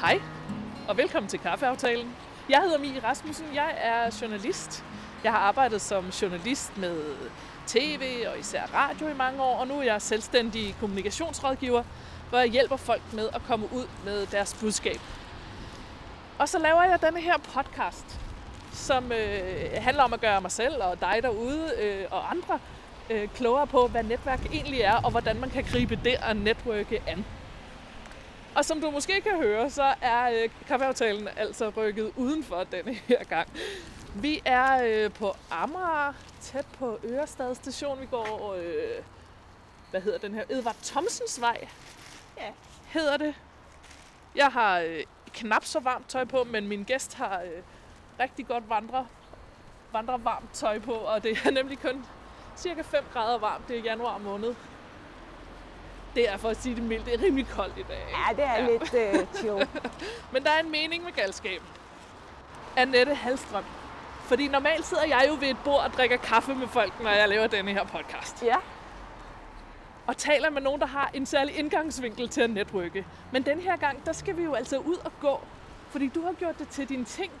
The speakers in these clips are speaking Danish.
Hej, og velkommen til Kaffeaftalen. Jeg hedder Mie Rasmussen, jeg er journalist. Jeg har arbejdet som journalist med tv og især radio i mange år, og nu er jeg selvstændig kommunikationsrådgiver, hvor jeg hjælper folk med at komme ud med deres budskab. Og så laver jeg denne her podcast, som øh, handler om at gøre mig selv og dig derude øh, og andre øh, klogere på, hvad netværk egentlig er, og hvordan man kan gribe det og netværke an. Og som du måske kan høre, så er øh, kaffeaftalen altså rykket udenfor denne her gang. Vi er øh, på Amager, tæt på Ørestad station. Vi går, øh, hvad hedder den her? Edvard Thomsens vej. Ja. Hedder det. Jeg har øh, knap så varmt tøj på, men min gæst har øh, rigtig godt vandre, vandre varmt tøj på, og det er nemlig kun cirka 5 grader varmt. Det er januar måned. Det er for at sige det mildt. Det er rimelig koldt i dag. Ja, det er ja. lidt uh, chill. Men der er en mening med galskab. Annette Halstrøm. Fordi normalt sidder jeg jo ved et bord og drikker kaffe med folk, når jeg laver denne her podcast. Ja. Og taler med nogen, der har en særlig indgangsvinkel til at netværke. Men den her gang, der skal vi jo altså ud og gå. Fordi du har gjort det til din ting,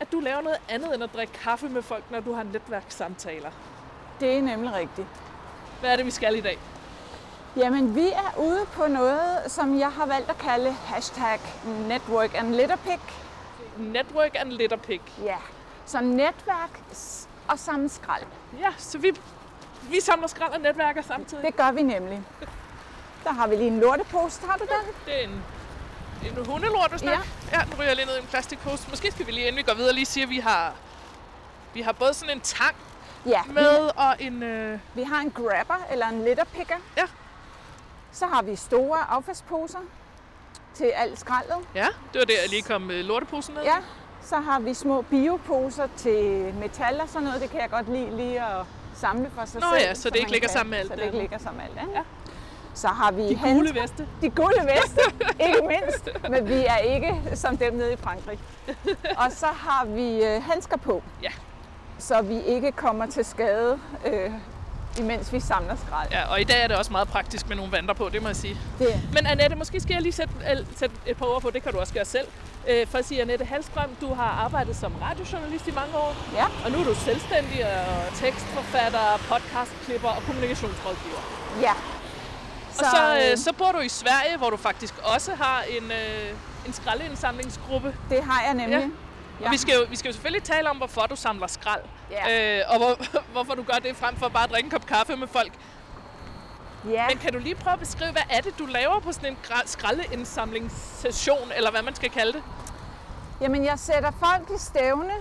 at du laver noget andet end at drikke kaffe med folk, når du har netværkssamtaler. Det er nemlig rigtigt. Hvad er det, vi skal i dag? Jamen, vi er ude på noget, som jeg har valgt at kalde hashtag network and litterpick. Network and litterpick. Ja, så netværk og samle skrald. Ja, så vi, vi samler skrald og netværker samtidig. Det gør vi nemlig. Der har vi lige en lortepost. Har du den? Det er en, en hundelort, du snakker? Ja. ja. den ryger lige ned i en plastikpose. Måske skal vi lige, inden vi går videre, lige sige, at vi har, vi har både sådan en tang Ja, med og en... Øh, vi har en grabber eller en litterpicker. Ja. Så har vi store affaldsposer til alt skraldet. ja, det var der, jeg lige kom øh, lorteposen ned. Ja, så har vi små bioposer til metal og sådan noget. Det kan jeg godt lide lige at samle for sig Nå selv. ja, så det ikke ligger kan- sammen med alt Så det ikke ligger sammen med alt andet. Ja. Så har vi De handsker. gule veste. De gule veste, ikke mindst. Men vi er ikke som dem nede i Frankrig. Og så har vi øh, handsker på. Ja. Så vi ikke kommer til skade, øh, imens vi samler skrald. Ja, og i dag er det også meget praktisk med nogle vandre på, det må jeg sige. Det, Men Annette, måske skal jeg lige sætte, sætte et par ord på, det kan du også gøre selv. Øh, for at sige, Annette Halstrøm, du har arbejdet som radiojournalist i mange år, ja, og nu er du selvstændig og tekstforfatter, podcastklipper og kommunikationsrådgiver. ja. Så, og så, øh, så bor du i Sverige, hvor du faktisk også har en, øh, en skraldeindsamlingsgruppe. det har jeg nemlig. Ja. Ja. Og vi skal, jo, vi skal jo selvfølgelig tale om, hvorfor du samler skrald. Ja. Øh, og hvor, hvorfor du gør det frem for bare at drikke en kop kaffe med folk. ja. Men kan du lige prøve at beskrive, hvad er det, du laver på sådan en skraldeindsamlingssession, eller hvad man skal kalde det? Jamen, jeg sætter folk i stævne,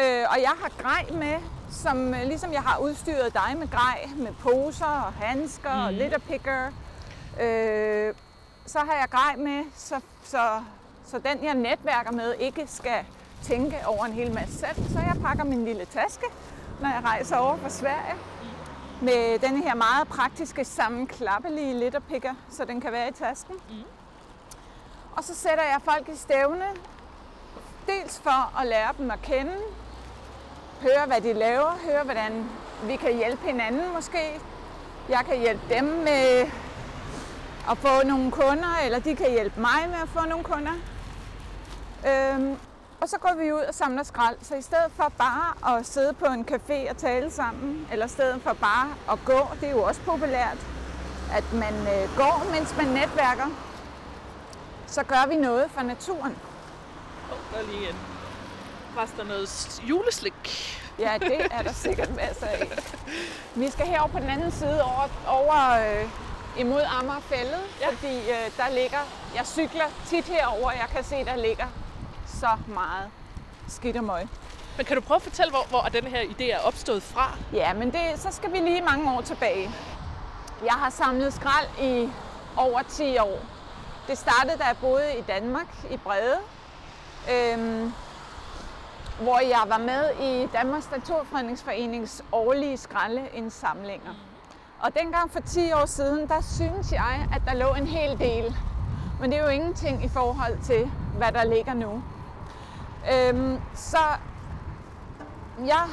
øh, og jeg har grej med, som øh, ligesom jeg har udstyret dig med grej, med poser og handsker mm. og litterpicker. Øh, så har jeg grej med, så, så, så den jeg netværker med ikke skal tænke over en hel masse selv. Så jeg pakker min lille taske, når jeg rejser over fra Sverige. Med den her meget praktiske sammenklappelige litterpicker, så den kan være i tasken. Mm. Og så sætter jeg folk i stævne, Dels for at lære dem at kende, høre hvad de laver, høre hvordan vi kan hjælpe hinanden måske. Jeg kan hjælpe dem med at få nogle kunder, eller de kan hjælpe mig med at få nogle kunder. Øhm, og så går vi ud og samler skrald. Så i stedet for bare at sidde på en café og tale sammen, eller i stedet for bare at gå, det er jo også populært, at man øh, går, mens man netværker, så gør vi noget for naturen. Oh, der er lige en rester noget s- juleslik. Ja, det er der sikkert masser af. Vi skal herover på den anden side over, over øh, imod Amagerfællet, Ja. fordi øh, der ligger, jeg cykler tit herover, og jeg kan se, der ligger så meget skidt og møg. Men kan du prøve at fortælle, hvor, hvor den her idé er opstået fra? Ja, men det, så skal vi lige mange år tilbage. Jeg har samlet skrald i over 10 år. Det startede, da jeg boede i Danmark, i Brede, øhm, hvor jeg var med i Danmarks Naturfredningsforenings årlige skraldeindsamlinger. Og dengang for 10 år siden, der synes jeg, at der lå en hel del. Men det er jo ingenting i forhold til, hvad der ligger nu. Øhm, så jeg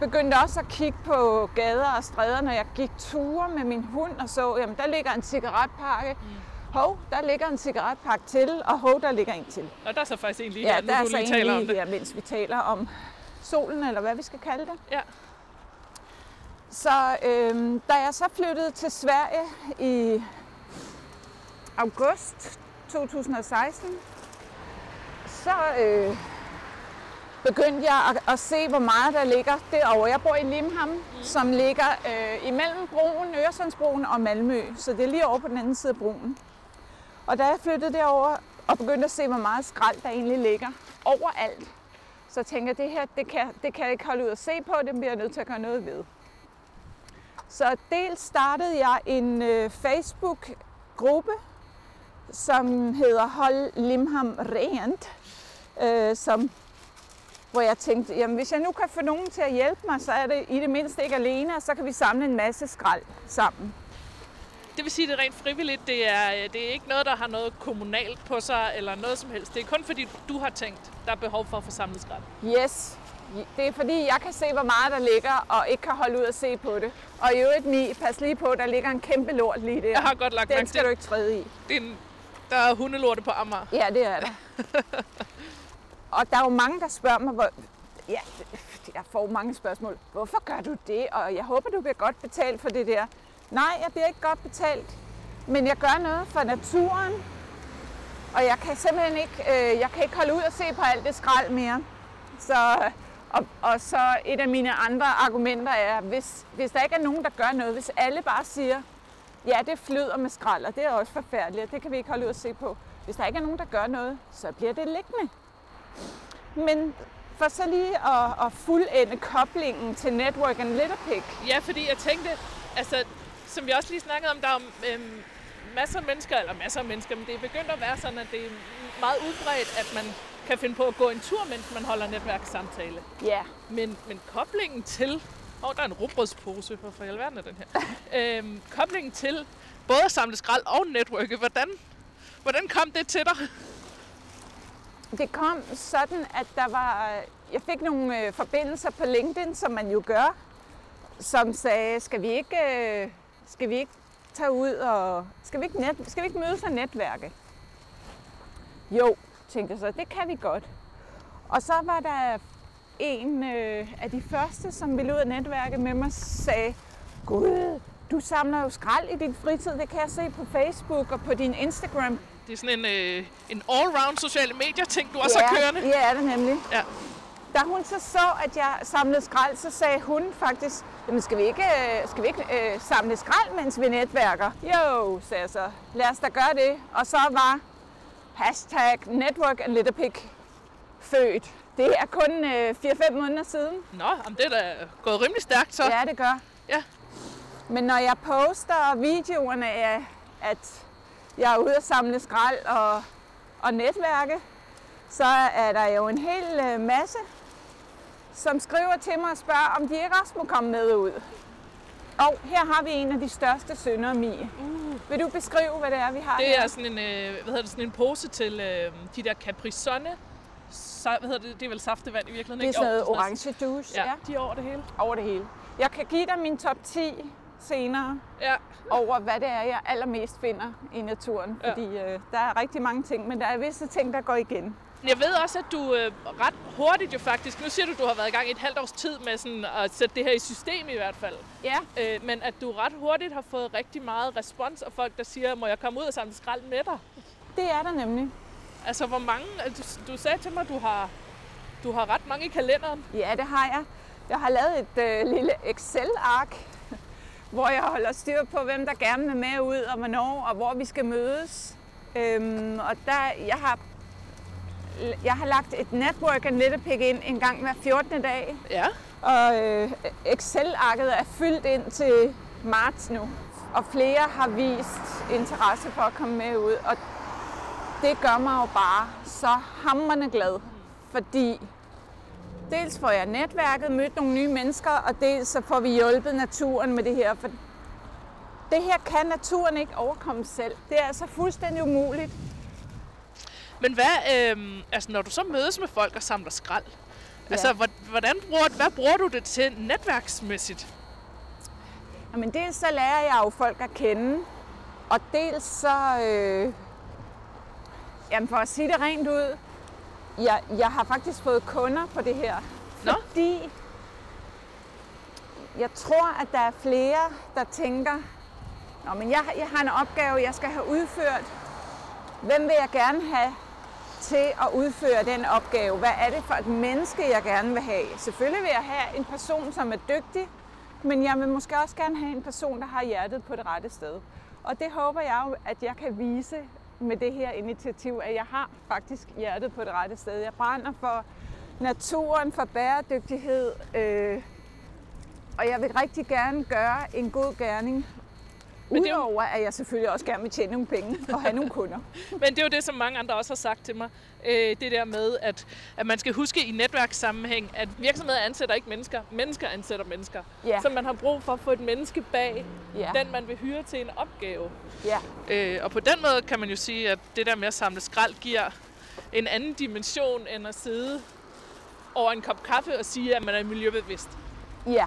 begyndte også at kigge på gader og stræder, når jeg gik ture med min hund og så, jamen der ligger en cigaretpakke, mm. hov, der ligger en cigaretpakke til, og hov, der ligger en til. Og der er så faktisk en lige Ja, her, nu der er så lige en taler lige om det. her, mens vi taler om solen, eller hvad vi skal kalde det. Ja. Så øh, da jeg så flyttede til Sverige i august 2016, så øh, begyndte jeg at, at se, hvor meget der ligger derovre. Jeg bor i Limham, mm. som ligger øh, imellem broen, Øresundsbroen og Malmø, så det er lige over på den anden side af broen. Og da jeg flyttede derover og begyndte at se, hvor meget skrald der egentlig ligger overalt, så tænkte jeg, det her, det kan, det kan jeg ikke holde ud at se på, det bliver jeg nødt til at gøre noget ved. Så dels startede jeg en øh, Facebook-gruppe, som hedder Hold Limham Rent, øh, som, hvor jeg tænkte, jamen hvis jeg nu kan få nogen til at hjælpe mig, så er det i det mindste ikke alene, og så kan vi samle en masse skrald sammen. Det vil sige, at det er rent frivilligt. Det er, øh, det er ikke noget, der har noget kommunalt på sig, eller noget som helst. Det er kun fordi, du har tænkt, der er behov for at få samlet skrald. Yes, det er fordi, jeg kan se, hvor meget der ligger, og ikke kan holde ud at se på det. Og i øvrigt, Mi, pas lige på, der ligger en kæmpe lort lige der. Jeg har godt lagt Den skal til, du ikke træde i. det er en, der er hundelorte på Amager. Ja, det er der. og der er jo mange, der spørger mig, hvor... Ja, jeg får mange spørgsmål. Hvorfor gør du det? Og jeg håber, du bliver godt betalt for det der. Nej, jeg bliver ikke godt betalt. Men jeg gør noget for naturen. Og jeg kan simpelthen ikke, øh, jeg kan ikke holde ud og se på alt det skrald mere. Så, og, og så et af mine andre argumenter er, hvis, hvis der ikke er nogen, der gør noget, hvis alle bare siger, ja, det flyder med skrald, og det er også forfærdeligt, og det kan vi ikke holde ud at se på. Hvis der ikke er nogen, der gør noget, så bliver det liggende. Men for så lige at, at fuldende koblingen til Network and Litterpick. Ja, fordi jeg tænkte, altså, som vi også lige snakkede om, der er øhm, masser af mennesker, eller masser af mennesker, men det er begyndt at være sådan, at det er meget udbredt, at man kan finde på at gå en tur, mens man holder netværkssamtale. Ja, Men, men koblingen til... Åh, oh, der er en rugbrødspose. Hvorfor i alverden er den her? øhm, koblingen til både at samle skrald og netværke. Hvordan, hvordan kom det til dig? Det kom sådan, at der var, øh, jeg fik nogle øh, forbindelser på LinkedIn, som man jo gør, som sagde, skal vi ikke, øh, skal vi ikke tage ud og, skal vi ikke, net, skal vi ikke mødes og netværke? Jo, tænkte jeg så, det kan vi godt. Og så var der en øh, af de første, som ville ud og netværke med mig, sagde, Gud, du samler jo skrald i din fritid, det kan jeg se på Facebook og på din Instagram. Det er sådan en, øh, en all-round sociale medier ting, du også ja, har kørende. Ja, er det nemlig. Ja. Da hun så så, at jeg samlede skrald, så sagde hun faktisk, jamen skal vi ikke, øh, skal vi ikke øh, samle skrald, mens vi netværker? Jo, sagde jeg så. Lad os da gøre det. Og så var hashtag Network and Litterpick født. Det er kun øh, 4-5 måneder siden. Nå, jamen, det er da gået rimelig stærkt så. Ja, det gør. Ja. Men når jeg poster videoerne af, at jeg er ude at samle skrald og, og netværke, så er der jo en hel øh, masse, som skriver til mig og spørger, om de ikke også må komme med ud. Og her har vi en af de største synder, Mie. Uh, Vil du beskrive, hvad det er, vi har det her? er sådan en, øh, hvad hedder det, sådan en pose til øh, de der Capri-Sonne. Så, hvad hedder det? Det er vel saftevand i virkeligheden, det er ikke? sådan noget orange juice Ja, de er over det hele. over det hele. Jeg kan give dig min top 10 senere Ja, over, hvad det er, jeg allermest finder i naturen. Ja. Fordi øh, der er rigtig mange ting, men der er visse ting, der går igen. Jeg ved også, at du øh, ret hurtigt jo faktisk, nu siger du, du har været i gang i et halvt års tid med sådan at sætte det her i system i hvert fald, Ja, øh, men at du ret hurtigt har fået rigtig meget respons af folk, der siger, må jeg komme ud og samle skrald med dig? det er der nemlig. Altså, hvor mange, altså, du, du sagde til mig, du har, du har ret mange i kalenderen. Ja, det har jeg. Jeg har lavet et øh, lille Excel-ark, hvor jeg holder styr på, hvem der gerne vil med ud, og hvornår, og hvor vi skal mødes. Øhm, og der, jeg har, jeg har lagt et network and litterpick ind en gang hver 14. dag. Ja. Og øh, Excel-arket er fyldt ind til marts nu. Og flere har vist interesse for at komme med ud. Og det gør mig jo bare så hammerende glad. Fordi dels får jeg netværket, mødt nogle nye mennesker, og dels så får vi hjulpet naturen med det her. For det her kan naturen ikke overkomme selv. Det er altså fuldstændig umuligt. Men hvad, øh, altså, når du så mødes med folk og samler skrald, ja. altså, hvor- hvordan bruger, hvad bruger du det til netværksmæssigt? Jamen dels så lærer jeg jo folk at kende, Og dels så, øh, jamen for at sige det rent ud, jeg, jeg har faktisk fået kunder på det her. Nå. Fordi jeg tror, at der er flere, der tænker, Nå, men jeg, jeg har en opgave, jeg skal have udført. Hvem vil jeg gerne have til at udføre den opgave? Hvad er det for et menneske, jeg gerne vil have? Selvfølgelig vil jeg have en person, som er dygtig, men jeg vil måske også gerne have en person, der har hjertet på det rette sted. Og det håber jeg jo, at jeg kan vise med det her initiativ, at jeg har faktisk hjertet på det rette sted. Jeg brænder for naturen, for bæredygtighed, øh, og jeg vil rigtig gerne gøre en god gerning. Men det er jo- Udover at jeg selvfølgelig også gerne vil tjene nogle penge og have nogle kunder. Men det er jo det, som mange andre også har sagt til mig. Øh, det der med, at, at man skal huske i netværkssammenhæng, at virksomheder ansætter ikke mennesker. Mennesker ansætter mennesker. Ja. Så man har brug for at få et menneske bag Ja. den, man vil hyre til en opgave. Ja, Øh, og på den måde kan man jo sige, at det der med at samle skrald giver en anden dimension, end at sidde over en kop kaffe og sige, at man er miljøbevidst. ja,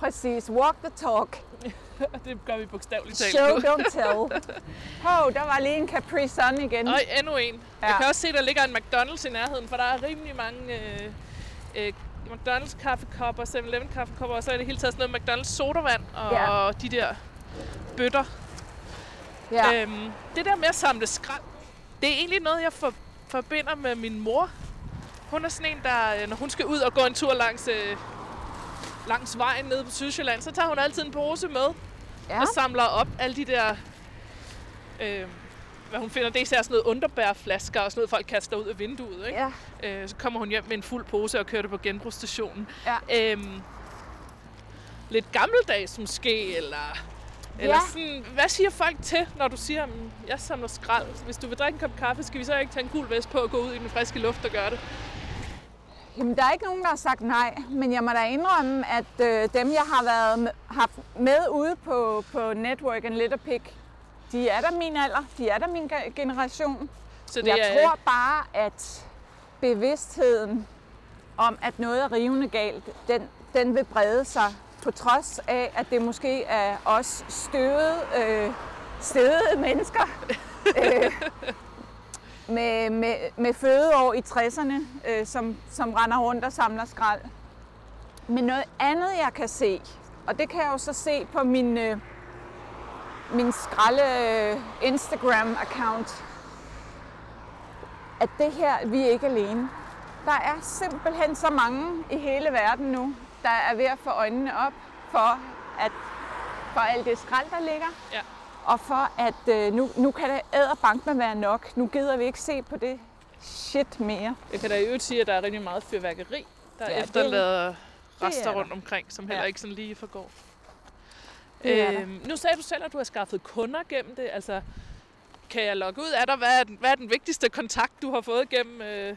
præcis. Walk the talk. Det gør vi bogstaveligt talt Show, don't tell. Hov, der var lige en Capri Sun igen. Og endnu en. Ja. Jeg kan også se, der ligger en McDonald's i nærheden, for der er rimelig mange øh, øh, McDonald's kaffekopper, 7-Eleven kaffekopper, og så er det hele taget sådan noget McDonald's sodavand og ja. De der bøtter. Ja, Ja. Øhm, det der med at samle skrald, det er egentlig noget, jeg for, forbinder med min mor. Hun er sådan en, der, øh, når hun skal ud og gå en tur langs, øh, langs vejen nede på Sydsjælland, så tager hun altid en pose med ja. og samler op alle de der... Øh, hvad hun finder, det er især sådan noget underbærflasker og sådan noget, folk kaster ud af vinduet. Ikke? ja. Øh, så kommer hun hjem med en fuld pose og kører det på genbrugsstationen. Ja. Øhm, lidt gammeldags måske, eller... Eller Ja. sådan, hvad siger folk til, når du siger, at jeg samler skrald? Hvis du vil drikke en kop kaffe, skal vi så ikke tage en gul vest på og gå ud i den friske luft og gøre det? Jamen, der er ikke nogen, der har sagt nej, men jeg må da indrømme, at øh, dem, jeg har været med, haft med ude på, på Network and Litter Pick, de er der min alder, de er der min ge- generation. Så det jeg er, tror bare, at bevidstheden om, at noget er rivende galt, den, den vil brede sig, på trods af, at det måske er os støvede, øh, støvede mennesker øh, med, med, med fødeår i 60'erne, øh, som, som render rundt og samler skrald. Men noget andet, jeg kan se, og det kan jeg jo så se på min, øh, min skralde øh, Instagram-account, at det her, vi er ikke alene. Der er simpelthen så mange i hele verden nu, der er ved at få øjnene op for, at for alt det skrald, der ligger. Ja. Og for at øh, nu, nu kan det æderbank med være nok. Nu gider vi ikke se på det shit mere. Jeg kan da i øvrigt sige, at der er rigtig meget fyrværkeri, der Ja, ja, det- efterlader rester er der. rundt omkring, som heller Ja. ikke sådan lige forgår. Det der. Øhm, nu sagde du selv, at du har skaffet kunder gennem det. Altså, kan jeg logge ud af dig? Hvad er den, hvad er den vigtigste kontakt, du har fået gennem, øh,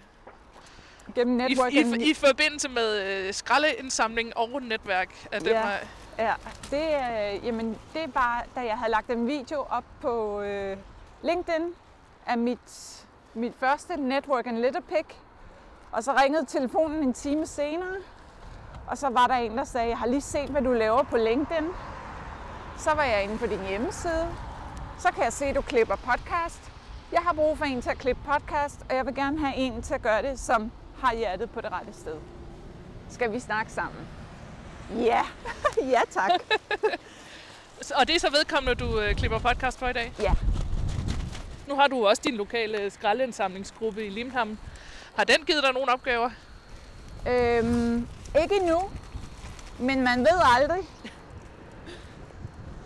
Gennem i, network. i, i forbindelse med øh, skraldeindsamling og netværk af den Ja. vej? Ja, det, er, jamen, det er bare, da jeg havde lagt en video op på øh, LinkedIn af mit, mit første Network and Litter Pick. Og så ringede telefonen en time senere, og så var der en, der sagde, jeg har lige set, hvad du laver på LinkedIn. Så var jeg inde på din hjemmeside. Så kan jeg se, at du klipper podcast. Jeg har brug for en til at klippe podcast, og jeg vil gerne have en til at gøre det, som har hjertet på det rette sted. Skal vi snakke sammen? Ja, ja tak. Og det er så vedkommende, du øh, klipper podcast for i dag? Ja. Nu har du også din lokale skraldeindsamlingsgruppe i Limhamn. Har den givet dig nogle opgaver? Øhm, ikke endnu, men man ved aldrig.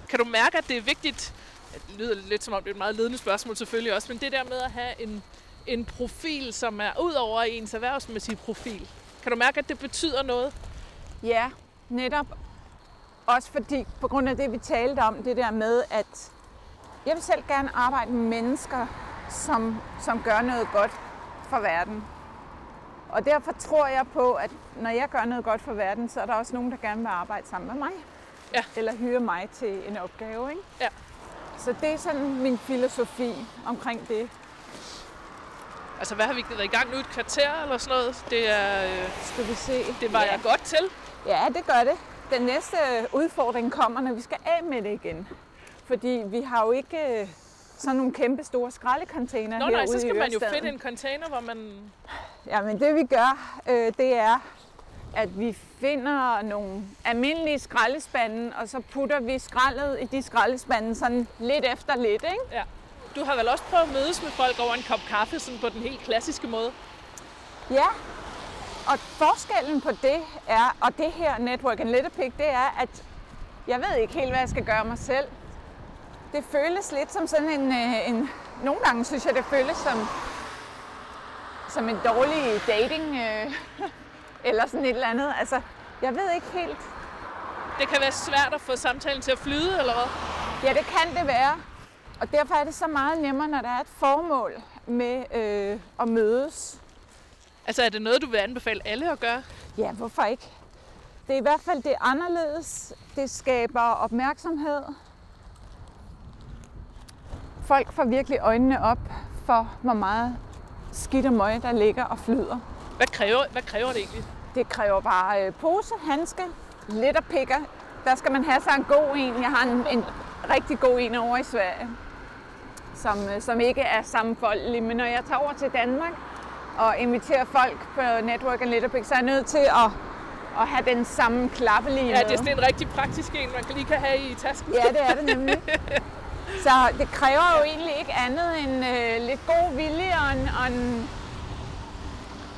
Kan du mærke, at det er vigtigt? Det lyder lidt som om, det er et meget ledende spørgsmål selvfølgelig også, men det der med at have en, en profil, som er ud over ens erhvervsmæssige profil. Kan du mærke, at det betyder noget? Ja, netop. Også fordi, på grund af det, vi talte om, det der med, at jeg vil selv gerne arbejde med mennesker, som, som gør noget godt for verden. Og derfor tror jeg på, at når jeg gør noget godt for verden, så er der også nogen, der gerne vil arbejde sammen med mig. Ja. Eller hyre mig til en opgave, ikke? Ja. Så det er sådan min filosofi omkring det. Altså, hvad har vi været i gang nu? Et kvarter eller sådan noget? Det, er, øh, Skal vi se. det var ja. jeg godt til. Ja, det gør det. Den næste udfordring kommer, når vi skal af med det igen. Fordi vi har jo ikke øh, sådan nogle kæmpe store skraldecontainer Nå herude nej, så skal man jo finde en container, hvor man... Ja, men det vi gør, øh, det er, at vi finder nogle almindelige skraldespande, og så putter vi skraldet i de skraldespande sådan lidt efter lidt, ikke? Ja. Du har vel også prøvet at mødes med folk over en kop kaffe, sådan på den helt klassiske måde? Ja, og forskellen på det er, og det her Network and Letterpick, det er, at jeg ved ikke helt, hvad jeg skal gøre mig selv. Det føles lidt som sådan en, øh, en nogle gange synes jeg, det føles som, som en dårlig dating, øh, eller sådan et eller andet. Altså, jeg ved ikke helt. Det kan være svært at få samtalen til at flyde, eller hvad? Ja, det kan det være. Og derfor er det så meget nemmere, når der er et formål med øh, at mødes. Altså, er det noget, du vil anbefale alle at gøre? Ja, hvorfor ikke? Det er i hvert fald det er anderledes. Det skaber opmærksomhed. Folk får virkelig øjnene op for, hvor meget skidt og møg, der ligger og flyder. Hvad kræver, hvad kræver det egentlig? Det kræver bare øh, pose, handske, lidt og pikker. Der skal man have sig en god en. Jeg har en, en rigtig god en over i Sverige, som, øh, som ikke er sammenfoldelig. Men når jeg tager over til Danmark og inviterer folk på Network and Letterpick, så er jeg nødt til at, at have den samme klappelige Ja, det er sådan en rigtig praktisk en, man lige kan have i tasken. Ja, det er det nemlig. Så det kræver jo egentlig ikke andet end øh, lidt god vilje og en, og en,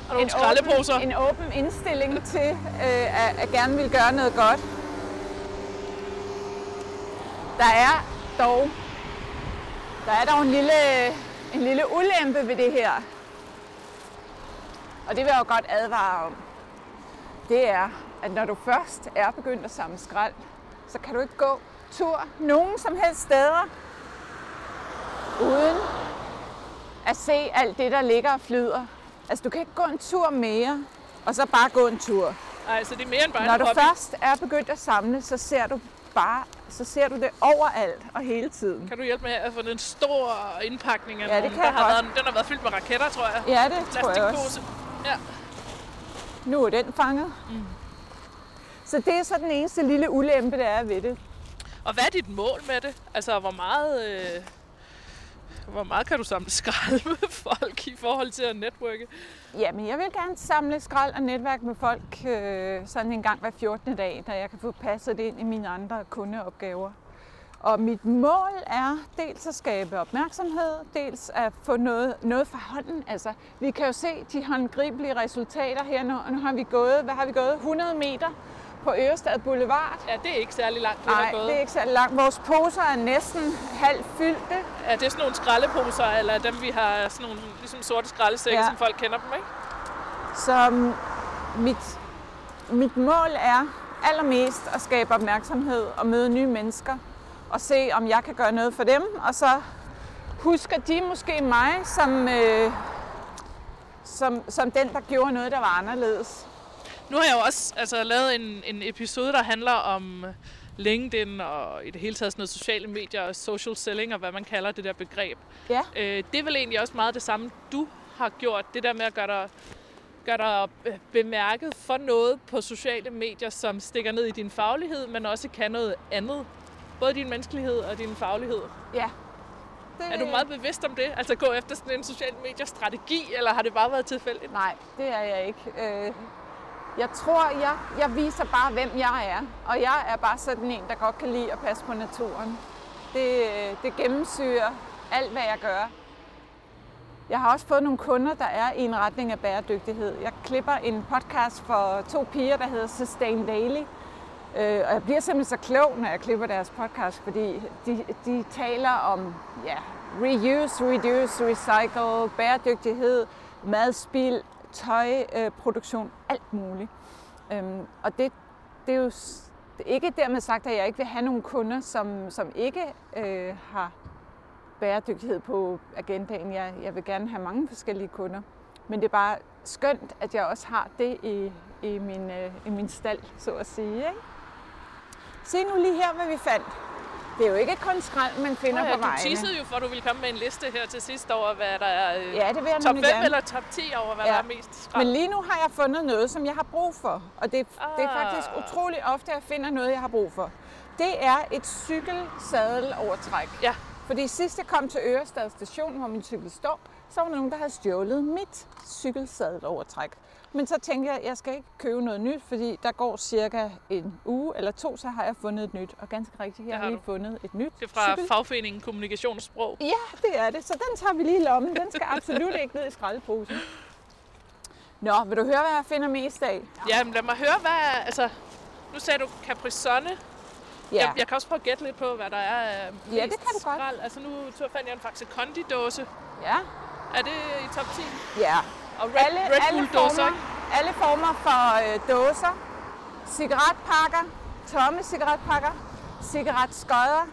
Og nogle en, åben, en åben indstilling til øh, at, at gerne vil gøre noget godt. Der er dog, der er dog en lille, en lille ulempe ved det her. Og det vil jeg jo godt advare om. Det er, at når du først er begyndt at samle skrald, så kan du ikke gå tur nogen som helst steder, uden at se alt det, der ligger og flyder. Altså, du kan ikke gå en tur mere, og så bare gå en tur. Nej, så det er mere end bare Når en du hobby. først er begyndt at samle, så ser du bare, så ser du det overalt og hele tiden. Kan du hjælpe med at få den store indpakning af Ja, det kan der har godt. været, Den har været fyldt med raketter, tror jeg. Ja, det tror jeg også. Ja. Nu er den fanget. Mm. Så det er så den eneste lille ulempe, der er ved det. Og hvad er dit mål med det? Altså, hvor meget, øh, hvor meget kan du samle skrald med folk i forhold til at netværke? Jamen, jeg vil gerne samle skrald og netværk med folk øh, sådan en gang hver 14. dag, da jeg kan få passet det ind i mine andre kundeopgaver. Og mit mål er dels at skabe opmærksomhed, dels at få noget, noget fra hånden. Altså, vi kan jo se de håndgribelige resultater her nu. Nu har vi gået, hvad har vi gået? 100 meter på Ørestad Boulevard. Ja, det er ikke særlig langt, du Nej, har gået. det er ikke så langt. Vores poser er næsten halvt fyldte. Er det sådan nogle skraldeposer, eller dem, vi har sådan nogle ligesom sorte skraldesække, ja. Som folk kender dem, ikke? Så mit, mit mål er allermest at skabe opmærksomhed og møde nye mennesker og se, om jeg kan gøre noget for dem. Og så husker de måske mig som, øh, som, som den, der gjorde noget, der var anderledes. Nu har jeg jo også altså, lavet en, en episode, der handler om LinkedIn og i det hele taget sådan noget sociale medier og social selling og hvad man kalder det der begreb. Ja. Øh, det er vel egentlig også meget det samme, du har gjort. Det der med at gøre dig, gøre dig øh, bemærket for noget på sociale medier, som stikker ned i din faglighed, men også kan noget andet. Både din menneskelighed og din faglighed. Ja. Det, Er du meget bevidst om det? Altså gå efter sådan en social medier strategi, eller har det bare været tilfældigt? Nej, det er jeg ikke. Øh, jeg tror, jeg, jeg viser bare, hvem jeg er. Og jeg er bare sådan en, der godt kan lide at passe på naturen. Det, det gennemsyrer alt, hvad jeg gør. Jeg har også fået nogle kunder, der er i en retning af bæredygtighed. Jeg klipper en podcast for to piger, der hedder Sustain Daily. Øh, og jeg bliver simpelthen så klog, når jeg klipper deres podcast, fordi de, de taler om ja, reuse, reduce, recycle, bæredygtighed, madspild, madspil, tøjproduktion, alt muligt. Øhm, og det, det er jo det ikke dermed sagt, at jeg ikke vil have nogle kunder, som, som ikke øh, har bæredygtighed på agendaen. Jeg, jeg vil gerne have mange forskellige kunder. Men det er bare skønt, at jeg også har det i, i, min, øh, i min stald, så at sige. Ikke? Se nu lige her, hvad vi fandt. Det er jo ikke kun skrald, man finder Nå på ja, du teasede jo for, at du ville komme med en liste her til sidst over, hvad der er øh, Ja, det vil jeg top 5 nemlig gerne. eller top 10 over, hvad Ja. der er mest skrald. Men lige nu har jeg fundet noget, som jeg har brug for. Og det, det er Ah. faktisk utrolig ofte, at jeg finder noget, jeg har brug for. Det er et cykelsadelovertræk. Ja. Fordi sidst jeg kom til Ørestad station, hvor min cykel står, så var der nogen, der havde stjålet mit cykelsadelovertræk. Men så tænkte jeg, at jeg skal ikke købe noget nyt, fordi der går cirka en uge eller to, så har jeg fundet et nyt. Og ganske rigtigt, jeg har lige fundet et nyt Det er fra cykel. fagforeningen Kommunikationssprog. Ja, det er det. Så den tager vi lige i lommen. Den skal absolut ikke ned i skraldeposen. Nå, vil du høre, hvad jeg finder mest af? Ja, men lad mig høre, hvad... Altså, nu sagde du Capri-Sonne. Ja, Jeg, jeg kan også prøve at gætte lidt på, hvad der er af mest Ja, det kan du godt. skrald. Altså, nu fandt jeg en Faxe Kondi-dåse. ja, Er det i top 10? ja. Og Red, Alle, Red alle, former, alle former for øh, dåser, cigaretpakker, tomme cigaretpakker, cigaretskodder.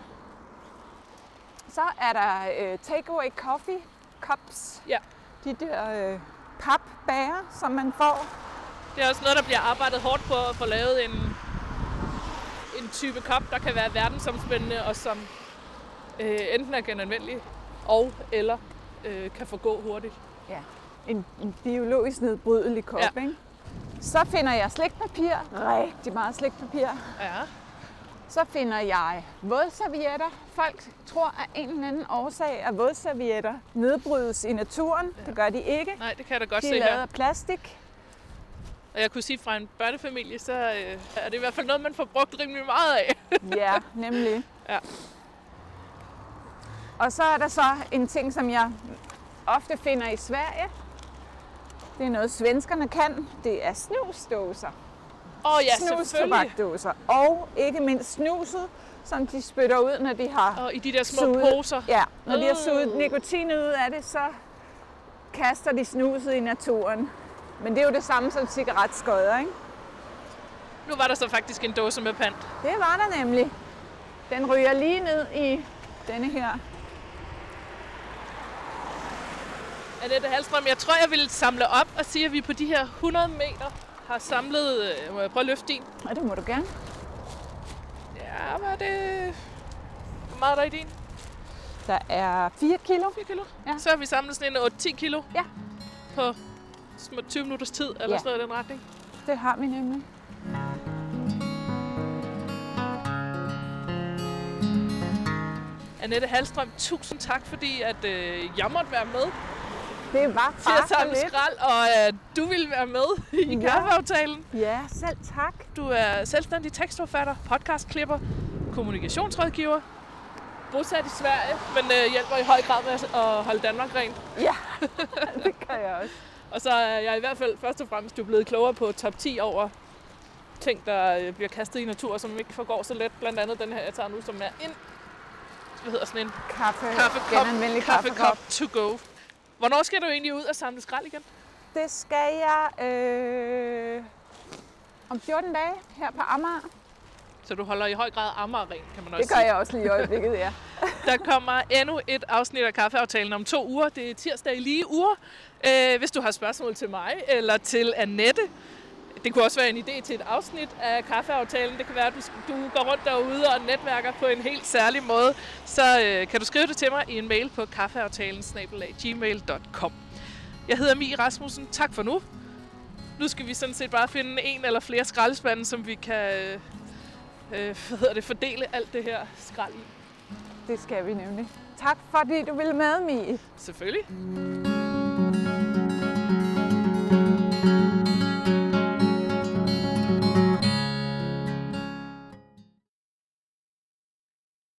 Så er der øh, takeaway coffee cups. Ja. De der øh, papbager, som man får. Det er også noget, der bliver arbejdet hårdt på at få lavet en, en type kop, der kan være verdensomspændende og som øh, enten er genanvendelig og eller øh, kan forgå hurtigt. Ja. En, en biologisk nedbrydelig kop, Ja. ikke? Så finder jeg slikpapir. Rigtig meget slikpapir. Ja. Så finder jeg vådservietter. Folk tror af en eller anden årsag, at vådservietter nedbrydes i naturen. Ja. Det gør de ikke. Nej, det kan jeg da godt De se er lavet her. af plastik. Og jeg kunne sige, fra en børnefamilie, så øh, er det i hvert fald noget, man får brugt rimelig meget af. Ja, nemlig. Ja. Og så er der så en ting, som jeg ofte finder i Sverige. Det er noget, svenskerne kan. Det er snusdåser. Åh oh, ja, selvfølgelig. Snustobakdåser. Og ikke mindst snuset, som de spytter ud, når de har Og i de der små Suget. poser. Ja, når de har suget nikotin ud af det, så kaster de snuset i naturen. Men det er jo det samme som cigaretskodder, ikke? Nu var der så faktisk en dåse med pant. Det var der nemlig. Den ryger lige ned i denne her. Annette Halstrøm, jeg tror, jeg vil samle op og sige, at vi på de her 100 meter har samlet... Øh, må jeg prøve at løfte din? Og det må du gerne. Ja, hvad er det? Hvor meget er der i din? Der er 4 kilo. 4 kilo? Ja. Så har vi samlet sådan en 8-10 kilo. Ja. På små 20 minutters tid, eller Ja. sådan noget i den retning. Det har vi nemlig. Annette Halstrøm, tusind tak, fordi at, øh, jeg måtte være med Det var til bare at så lidt. skrald, og at du ville være med i Ja. kaffeaftalen. Ja, selv tak. Du er selvstændig tekstforfatter, podcastklipper, kommunikationsrådgiver, bosat i Sverige, men øh, hjælper i høj grad med at holde Danmark rent. Ja, det kan jeg også. Og så er jeg i hvert fald først og fremmest jo blevet klogere på top 10 over ting, der øh, bliver kastet i natur, som ikke forgår så let. Blandt andet den her, jeg tager nu, som er en hvad hedder sådan en Kaffe, kaffekop, genanvendelig kaffekop kaffekop. to go. Hvornår skal du egentlig ud og samle skrald igen? Det skal jeg øh, om 14 dage her på Amager. Så du holder i høj grad Amager ren, kan man også Det gør jeg også lige i øjeblikket, ja. Der kommer endnu et afsnit af Kaffeaftalen om to uger. Det er tirsdag i lige uger. Øh, hvis du har spørgsmål til mig eller til Annette, det kunne også være en idé til et afsnit af Kaffeaftalen. Det kan være, at du, du går rundt derude og netværker på en helt særlig måde. Så øh, kan du skrive det til mig i en mail på kaffeaftalen. Jeg hedder Mie Rasmussen. Tak for nu. Nu skal vi sådan set bare finde en eller flere skraldespande, som vi kan øh, øh, hvad hedder det, fordele alt det her skrald i. Det skal vi nemlig. Tak fordi du ville med, Mie. Selvfølgelig.